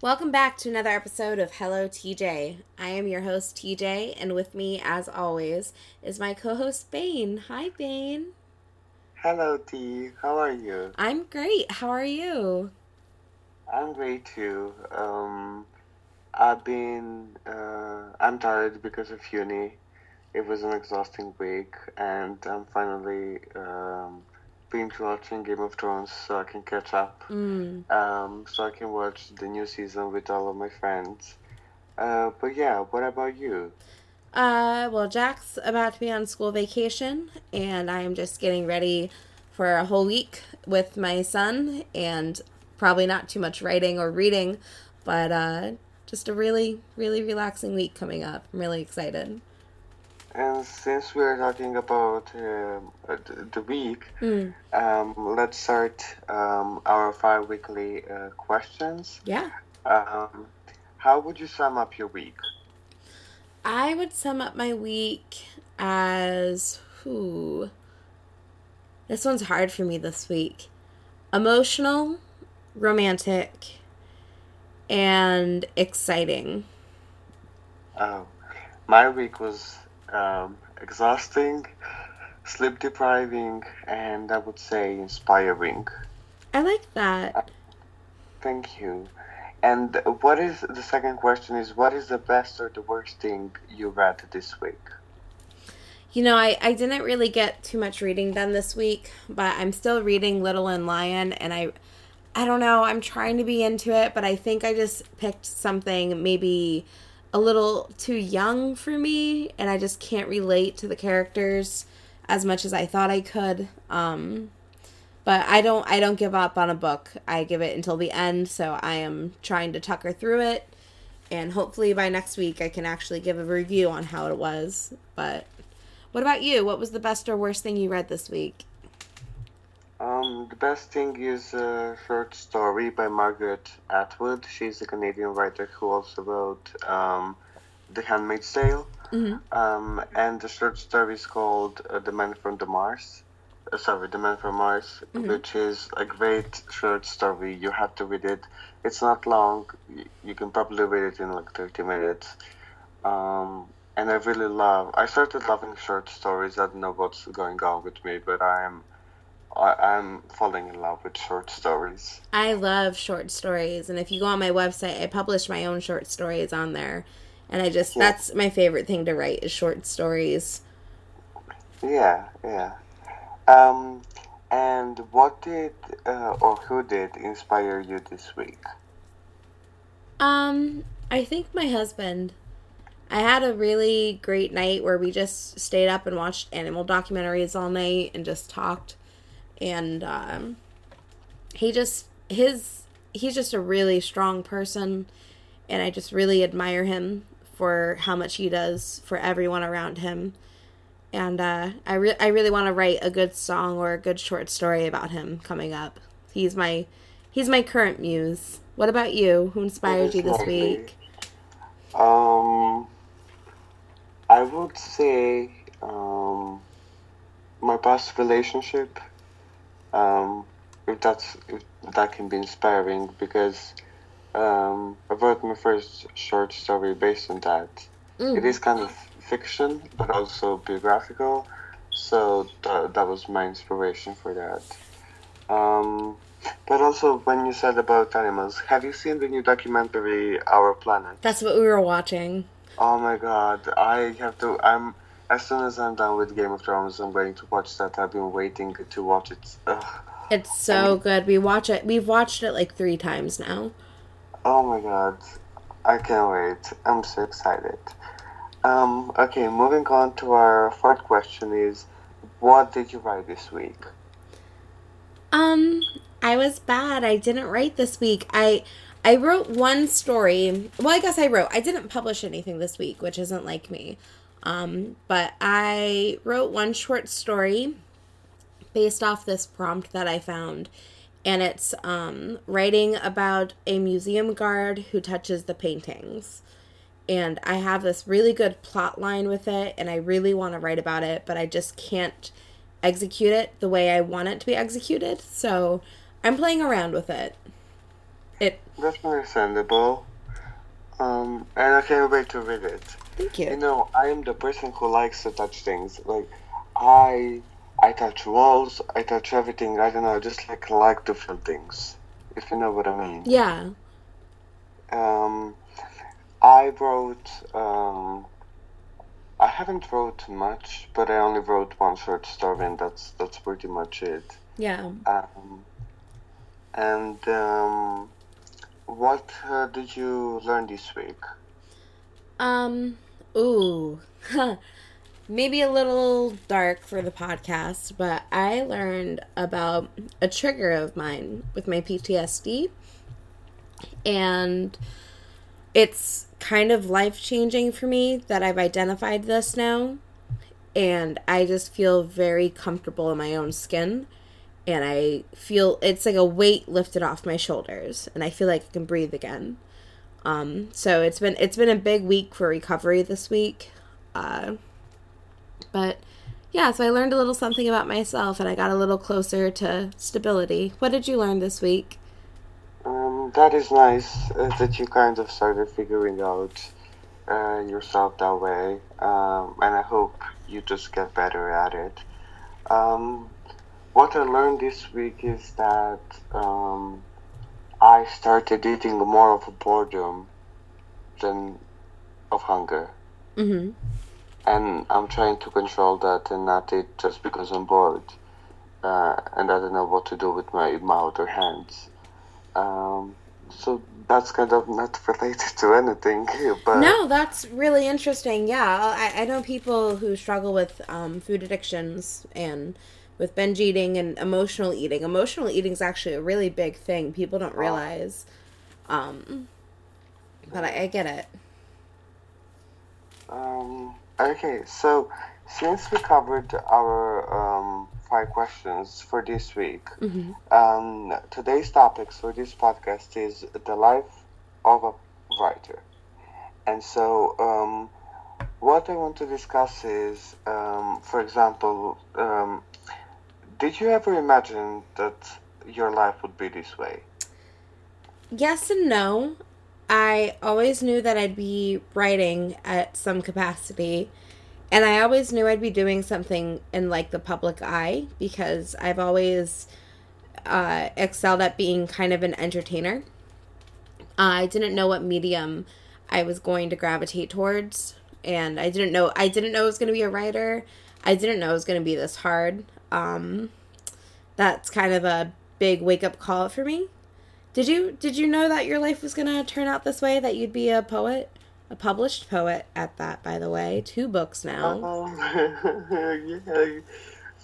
Welcome back to another episode of Hello TJ. I am your host TJ, and with me, as always, is my co host Bane. Hi, Bane. Hello, T. How are you? I'm great. How are you? I'm great too. Um, I've been, uh, I'm tired because of uni. It was an exhausting week, and I'm finally um, binge watching Game of Thrones so I can catch up. Mm. Um, so I can watch the new season with all of my friends. Uh, but yeah, what about you? Uh, well, Jack's about to be on school vacation, and I'm just getting ready for a whole week with my son, and probably not too much writing or reading, but uh, just a really, really relaxing week coming up. I'm really excited. And since we're talking about um, uh, the week, Mm. um, let's start um, our five weekly uh, questions. Yeah. Um, how would you sum up your week? I would sum up my week as who. This one's hard for me this week. Emotional, romantic, and exciting. Oh, my week was um, exhausting, sleep depriving, and I would say inspiring. I like that. Thank you. And what is the second question is what is the best or the worst thing you read this week? You know, I, I didn't really get too much reading done this week, but I'm still reading Little and Lion and I I don't know, I'm trying to be into it, but I think I just picked something maybe a little too young for me and I just can't relate to the characters as much as I thought I could. Um but I don't I don't give up on a book. I give it until the end, so I am trying to tucker through it and hopefully by next week I can actually give a review on how it was. But what about you? What was the best or worst thing you read this week? Um, the best thing is a short story by Margaret Atwood. She's a Canadian writer who also wrote um, The Handmaid's Tale. Mm-hmm. Um, and the short story is called uh, The Man from the Mars. Uh, sorry, The Man from Mars, Mhm. which is a great short story. You have to read it. It's not long. Y- You can probably read it in like 30 minutes. Um, and I really love. I started loving short stories. I don't know what's going on with me, but I'm, I, I'm falling in love with short stories. I love short stories, and if you go on my website, I publish my own short stories on there. And I just Cool. that's my favorite thing to write is short stories. Yeah, yeah. Um, and what did uh, or who did inspire you this week? Um, I think my husband. I had a really great night where we just stayed up and watched animal documentaries all night and just talked. And um, he just his he's just a really strong person, and I just really admire him for how much he does for everyone around him. And uh, I re- I really want to write a good song or a good short story about him coming up. He's my he's my current muse. What about you? Who inspired you this week? Um, I would say um, my past relationship. Um, if that's if that can be inspiring because um, I wrote my first short story based on that. Mm. It is kind of fiction, but also biographical. So th- that was my inspiration for that. Um, but also, when you said about animals, have you seen the new documentary Our Planet? That's what we were watching. Oh my god, I have to. I'm as soon as I'm done with Game of Thrones, I'm going to watch that. I've been waiting to watch it. Ugh. It's so good. We watch it. We've watched it like three times now. Oh my god, I can't wait. I'm so excited. Um, okay, moving on to our fourth question is, what did you write this week? Um, I was bad. I didn't write this week. I I wrote one story. Well, I guess I wrote. I didn't publish anything this week, which isn't like me. Um, but I wrote one short story based off this prompt that I found. And it's um, writing about a museum guard who touches the paintings. And I have this really good plot line with it, and I really want to write about it, but I just can't execute it the way I want it to be executed. So I'm playing around with it. It That's understandable. Um, and I can't wait to read it. Thank You you. know, I am the person who likes to touch things. Like, I I touch walls, I touch everything. I don't know, I just like like to feel things. If you know what I mean. Yeah. Um, I wrote. Um, I haven't wrote much, but I only wrote one short story, and that's that's pretty much it. Yeah. Um, and um, what uh, did you learn this week? Um, ooh. Maybe a little dark for the podcast, but I learned about a trigger of mine with my PTSD. And it's kind of life changing for me that I've identified this now. And I just feel very comfortable in my own skin. And I feel it's like a weight lifted off my shoulders. And I feel like I can breathe again. Um, so it's been it's been a big week for recovery this week. Uh, but yeah, so I learned a little something about myself and I got a little closer to stability. What did you learn this week? Um, that is nice uh, that you kind of started figuring out uh, yourself that way, um, and I hope you just get better at it. Um, what I learned this week is that um, I started eating more of a boredom than of hunger, Mm-hmm. and I'm trying to control that and not eat just because I'm bored, uh, and I don't know what to do with my mouth or hands. Um, so that's kind of not related to anything, but No, that's really interesting. Yeah, I, I know people who struggle with um, food addictions and with binge eating and emotional eating. Emotional eating is actually a really big thing. People don't realize. Um, but I, I get it. Um, okay, so since we covered our um, five questions for this week, hmm um, today's topics for this podcast is the life of a writer. And so, um, what I want to discuss is, um, for example, um, did you ever imagine that your life would be this way? Yes and no. I always knew that I'd be writing at some capacity. And I always knew I'd be doing something in like the public eye because I've always uh, excelled at being kind of an entertainer. I didn't know what medium I was going to gravitate towards, and I didn't know I didn't know I was going to be a writer. I didn't know it was going to be this hard. Um, that's kind of a big wake up call for me. Did you did you know that your life was to turn out this way? That you'd be a poet, a published poet at that. By the way, two books now. Um, yeah,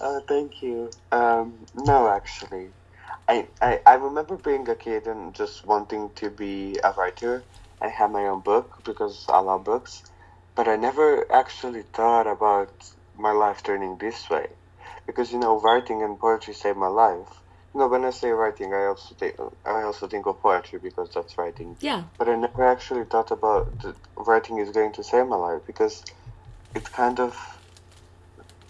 uh, thank you. Um, no, actually, I, I I remember being a kid and just wanting to be a writer. I had my own book because I love books, but I never actually thought about my life turning this way, because you know, writing and poetry saved my life. You know, when I say writing, I also think I also think of poetry because that's writing. Yeah. But I never actually thought about that writing is going to save my life because it kind of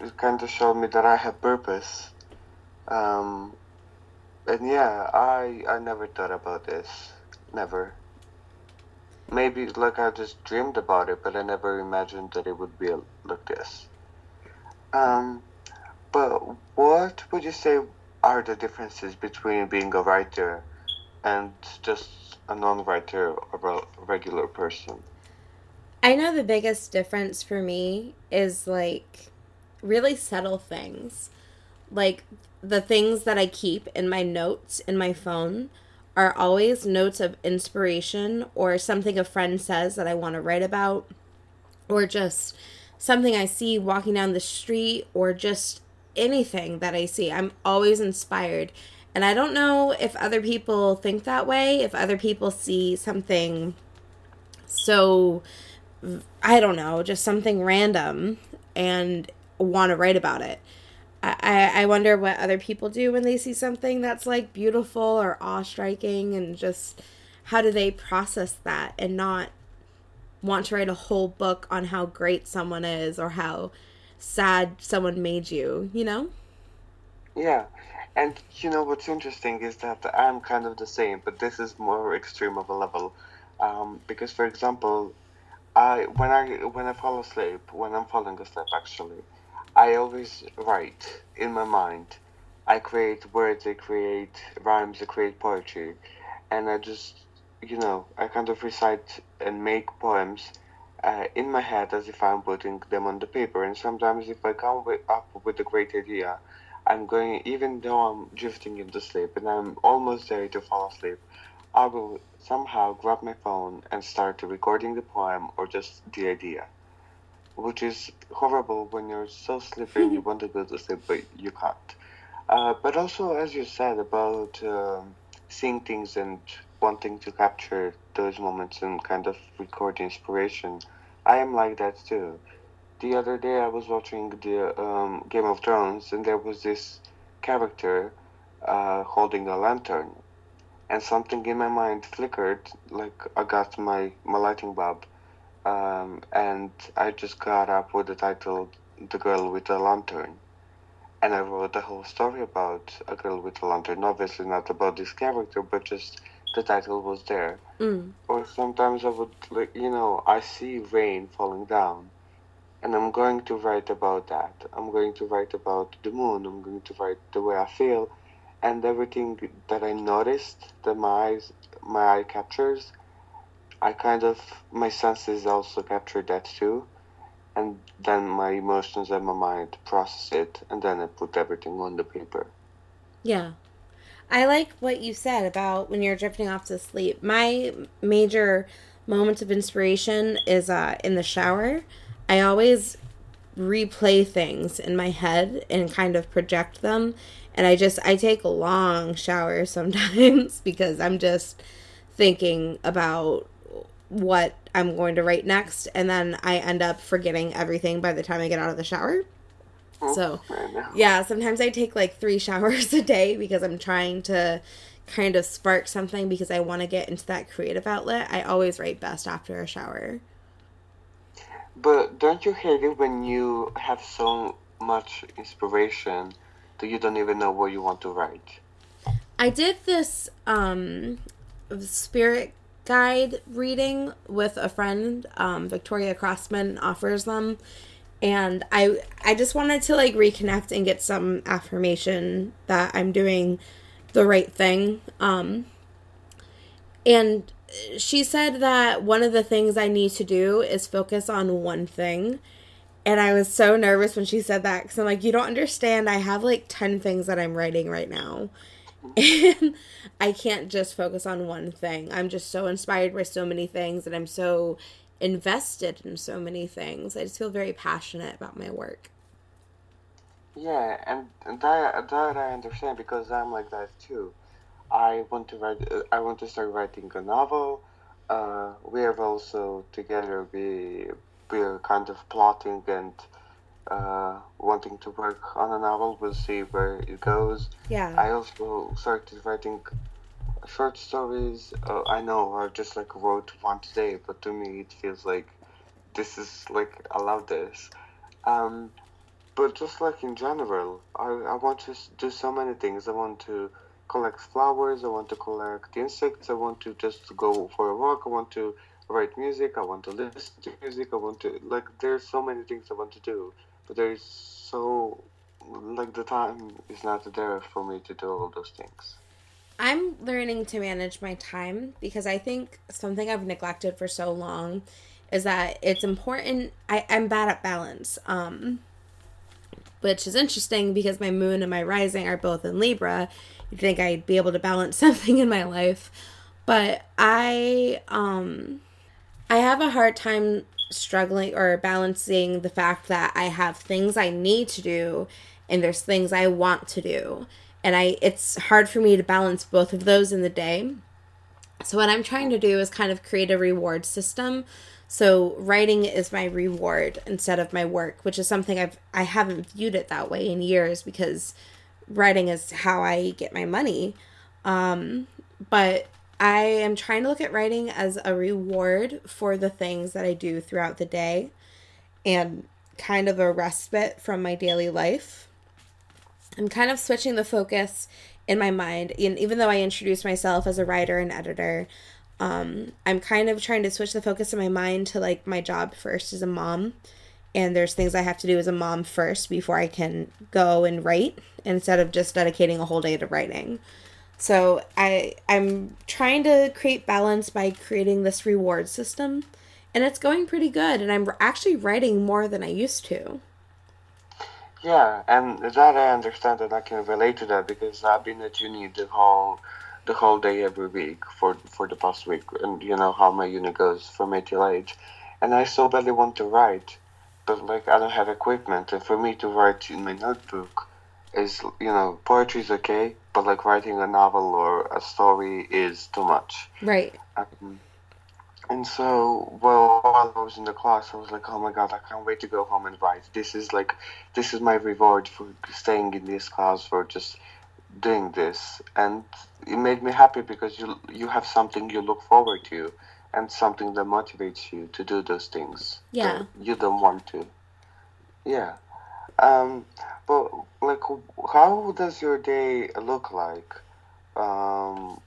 it kind of showed me that I have purpose. Um, and yeah, I I never thought about this. Never. Maybe like I just dreamed about it, but I never imagined that it would be like this. Um, but what would you say are the differences between being a writer and just a non-writer or a regular person? I know the biggest difference for me is like really subtle things. Like the things that I keep in my notes in my phone are always notes of inspiration or something a friend says that I want to write about or just something I see walking down the street or just anything that I see. I'm always inspired. And I don't know if other people think that way, if other people see something so I don't know, just something random and want to write about it. I, I wonder what other people do when they see something that's like beautiful or awe striking and just how do they process that and not want to write a whole book on how great someone is or how sad someone made you, you know? Yeah, and you know what's interesting is that I'm kind of the same, but this is more extreme of a level. Um, because, for example, I when I when I fall asleep, when I'm falling asleep, actually, I always write in my mind. I create words, I create rhymes, I create poetry, and I just, you know, I kind of recite and make poems uh, in my head as if I'm putting them on the paper. And sometimes, if I come with, up with a great idea, I'm going, even though I'm drifting into sleep and I'm almost there to fall asleep, I will somehow grab my phone and start recording the poem or just the idea. Which is horrible when you're so sleepy and you want to go to sleep, but you can't. Uh, but also, as you said about um, seeing things and wanting to capture those moments and kind of record inspiration, I am like that too. The other day I was watching the um, Game of Thrones and there was this character uh, holding a lantern and something in my mind flickered like I got my, my lighting bulb um, and I just got up with the title The Girl with the Lantern and I wrote a whole story about a girl with a lantern obviously not about this character but just the title was there Mm. or sometimes I would, like, you know, I see rain falling down, and I'm going to write about that. I'm going to write about the moon. I'm going to write the way I feel, and everything that I noticed that my eyes, my eye captures. I kind of my senses also capture that too, and then my emotions and my mind process it, and then I put everything on the paper. Yeah. I like what you said about when you're drifting off to sleep. My major moments of inspiration is uh, in the shower. I always replay things in my head and kind of project them. And I just, I take long showers sometimes because I'm just thinking about what I'm going to write next. And then I end up forgetting everything by the time I get out of the shower. So, yeah, sometimes I take like three showers a day because I'm trying to kind of spark something because I want to get into that creative outlet. I always write best after a shower. But don't you hate it when you have so much inspiration that you don't even know what you want to write? I did this um spirit guide reading with a friend. Um, Victoria Crossman offers them, and I I just wanted to like reconnect and get some affirmation that I'm doing the right thing. Um, and she said that one of the things I need to do is focus on one thing. And I was so nervous when she said that because I'm like, you don't understand. I have like 10 things that I'm writing right now. And I can't just focus on one thing. I'm just so inspired by so many things and I'm so invested in so many things. I just feel very passionate about my work. Yeah, and, and that that I understand because I'm like that too. I want to write. uh, I want to start writing a novel. Uh, we have also together we we are kind of plotting and uh, wanting to work on a novel. We'll see where it goes. Yeah. I also started writing short stories. Uh, I know I just like wrote one today, but to me it feels like this is like I love this. Um, but just like in general, I, I want to do so many things. I want to collect flowers. I want to collect insects. I want to just go for a walk. I want to write music. I want to listen to music. I want to like. There's so many things I want to do, but there's so like the time is not there for me to do all those things. I'm learning to manage my time because I think something I've neglected for so long is that it's important. I, I'm bad at balance, um, which is interesting because my moon and my rising are both in Libra. You'd think I'd be able to balance something in my life, but I um, I have a hard time struggling or balancing the fact that I have things I need to do and there's things I want to do. And I it's hard for me to balance both of those in the day. So what I'm trying to do is kind of create a reward system. So writing is my reward instead of my work, which is something I've I haven't viewed it that way in years because writing is how I get my money. Um, but I am trying to look at writing as a reward for the things that I do throughout the day and kind of a respite from my daily life. I'm kind of switching the focus in my mind. And even though I introduced myself as a writer and editor, um, I'm kind of trying to switch the focus in my mind to like my job first as a mom. And there's things I have to do as a mom first before I can go and write instead of just dedicating a whole day to writing. So I I'm trying to create balance by creating this reward system and it's going pretty good and I'm actually writing more than I used to. Yeah, and that I understand and I can relate to that because I've been at uni the whole the whole day every week for for the past week and you know how my uni goes from eight till eight. And I so badly want to write, but like I don't have equipment and for me to write in my notebook is you know, poetry is okay, but like writing a novel or a story is too much. Right. Um, and so, well, while I was in the class, I was like, oh my god, I can't wait to go home and write. This is like, this is my reward for staying in this class, for just doing this. And it made me happy because you you have something you look forward to and something that motivates you to do those things. Yeah. You don't want to. Yeah. Um, but like, how does your day look like? Um,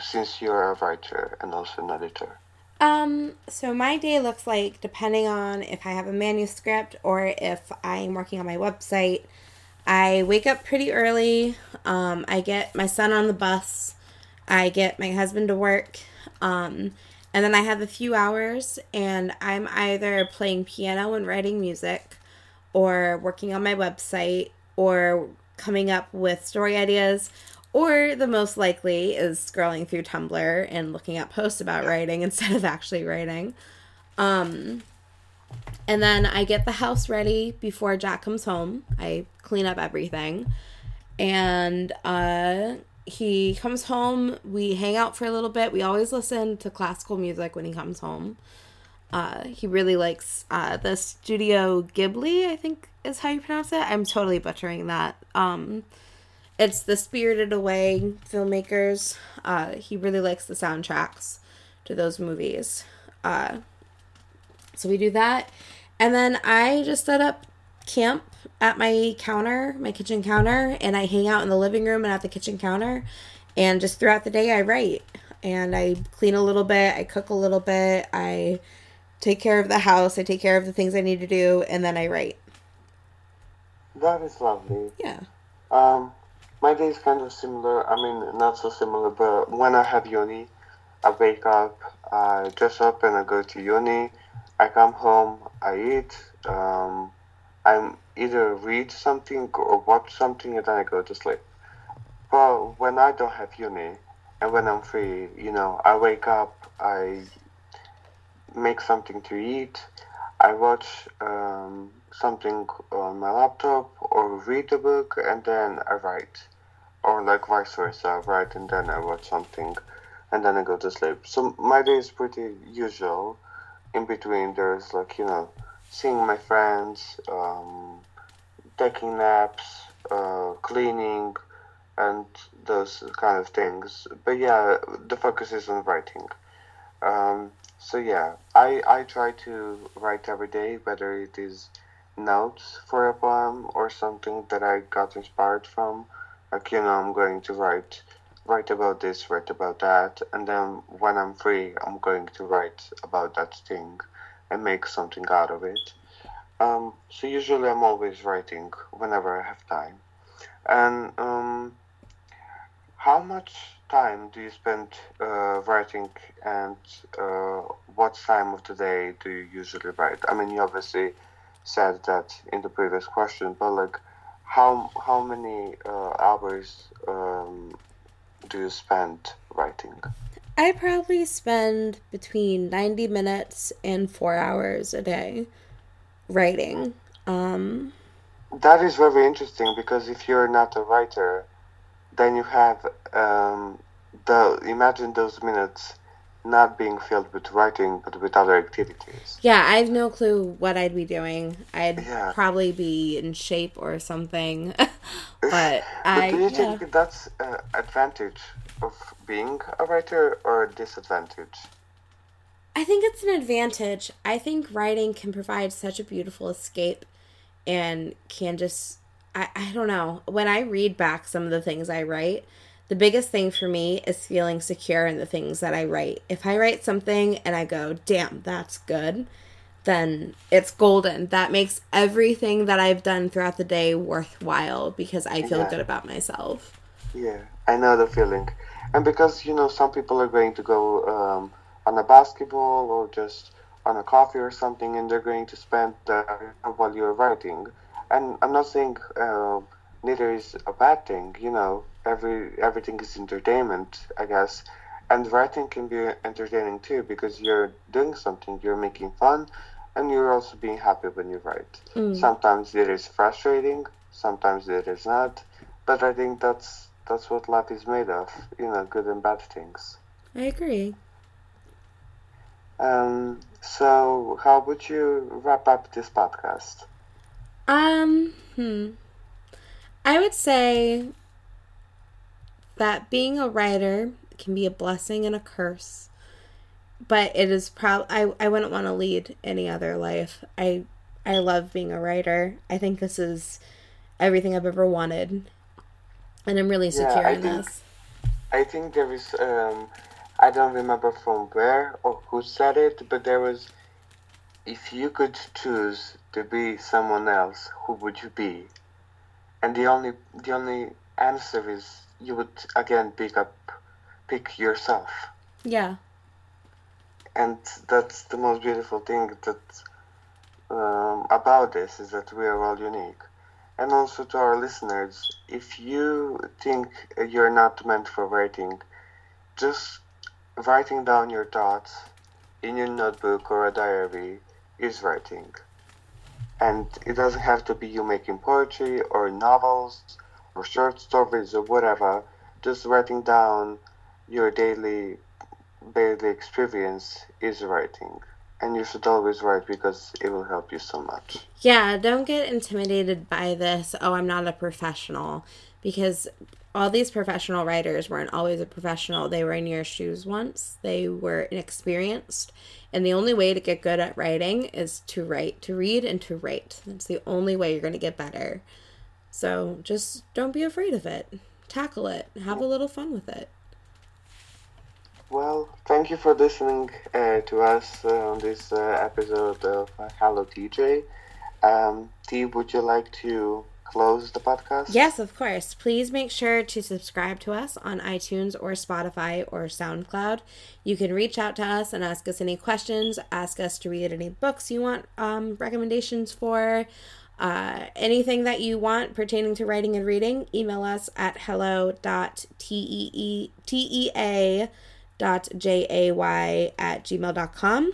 since you're a writer and also an editor? Um, so my day looks like depending on if I have a manuscript or if I'm working on my website. I wake up pretty early. Um, I get my son on the bus. I get my husband to work. Um, and then I have a few hours and I'm either playing piano and writing music or working on my website or coming up with story ideas or the most likely is scrolling through Tumblr and looking at posts about writing instead of actually writing. Um, and then I get the house ready before Jack comes home. I clean up everything. And uh, he comes home. We hang out for a little bit. We always listen to classical music when he comes home. Uh, he really likes uh, the Studio Ghibli, I think is how you pronounce it. I'm totally butchering that. Um, it's the Spirited Away filmmakers. Uh, he really likes the soundtracks to those movies. Uh, so we do that. And then I just set up camp at my counter, my kitchen counter, and I hang out in the living room and at the kitchen counter. And just throughout the day, I write. And I clean a little bit, I cook a little bit, I take care of the house, I take care of the things I need to do, and then I write. That is lovely. Yeah. Um, my day is kind of similar. I mean, not so similar, but when I have uni, I wake up, I dress up, and I go to uni. I come home, I eat. Um, I either read something or watch something, and then I go to sleep. But when I don't have uni, and when I'm free, you know, I wake up, I make something to eat, I watch um, something on my laptop or read a book and then I write. Or like vice versa, right? and then I watch something and then I go to sleep. So my day is pretty usual. In between there's like, you know, seeing my friends, um, taking naps, uh, cleaning and those kind of things. But yeah, the focus is on writing. Um, so yeah, I, I try to write every day, whether it is notes for a poem or something that I got inspired from. Like you know, I'm going to write write about this, write about that, and then when I'm free, I'm going to write about that thing and make something out of it. Um, so usually I'm always writing whenever I have time. And um, how much time do you spend uh, writing, and uh, what time of the day do you usually write? I mean, you obviously said that in the previous question, but like, how how many uh, hours um, do you spend writing? I probably spend between 90 minutes and four hours a day writing. Um, that is very interesting because if you're not a writer, then you have um, the imagine those minutes not being filled with writing but with other activities. Yeah, I have no clue what I'd be doing. I'd yeah. probably be in shape or something. but, but I do you yeah. think that's an advantage of being a writer or a disadvantage? I think it's an advantage. I think writing can provide such a beautiful escape and can just I, I don't know. When I read back some of the things I write, the biggest thing for me is feeling secure in the things that I write. If I write something and I go, damn, that's good, then it's golden. That makes everything that I've done throughout the day worthwhile because I feel Yeah. good about myself. Yeah, I know the feeling. And because, you know, some people are going to go um, on a basketball or just on a coffee or something and they're going to spend uh, while you're writing. And I'm not saying uh, neither is a bad thing, you know, every everything is entertainment, I guess. And writing can be entertaining too because you're doing something, you're making fun, and you're also being happy when you write. Sometimes it is frustrating, sometimes it is not, but I think that's that's what life is made of, you know, good and bad things. I agree. Um, so how would you wrap up this podcast? Um, hmm. I would say that being a writer can be a blessing and a curse. But it is prob I, I wouldn't want to lead any other life. I I love being a writer. I think this is everything I've ever wanted. And I'm really secure I in think- this. I think there is um, I don't remember from where or who said it, but there was if you could choose to be someone else, who would you be? And the only the only answer is you would again pick up pick yourself. Yeah. and that's the most beautiful thing that um, about this is that we are all unique and also to our listeners if you think you're not meant for writing just writing down your thoughts in your notebook or a diary is writing and it doesn't have to be you making poetry or novels or short stories or whatever just writing down your daily daily experience is writing. And you should always write because it will help you so much. Yeah, don't get intimidated by this. Oh, I'm not a professional. Because all these professional writers weren't always a professional. They were in your shoes once, they were inexperienced. And the only way to get good at writing is to write, to read, and to write. That's the only way you're going to get better. So just don't be afraid of it. Tackle it. Have a little fun with it. Well, thank you for listening uh, to us uh, on this uh, episode of uh, Hello TJ. Um, T, would you like to close the podcast? Yes, of course. Please make sure to subscribe to us on iTunes or Spotify or SoundCloud. You can reach out to us and ask us any questions, ask us to read any books you want um, recommendations for. Uh, anything that you want pertaining to writing and reading, email us at hello.tea dot j-a-y at gmail.com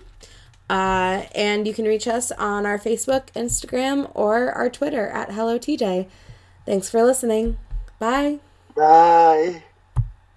uh, and you can reach us on our facebook instagram or our twitter at hello tj thanks for listening. Bye. Bye.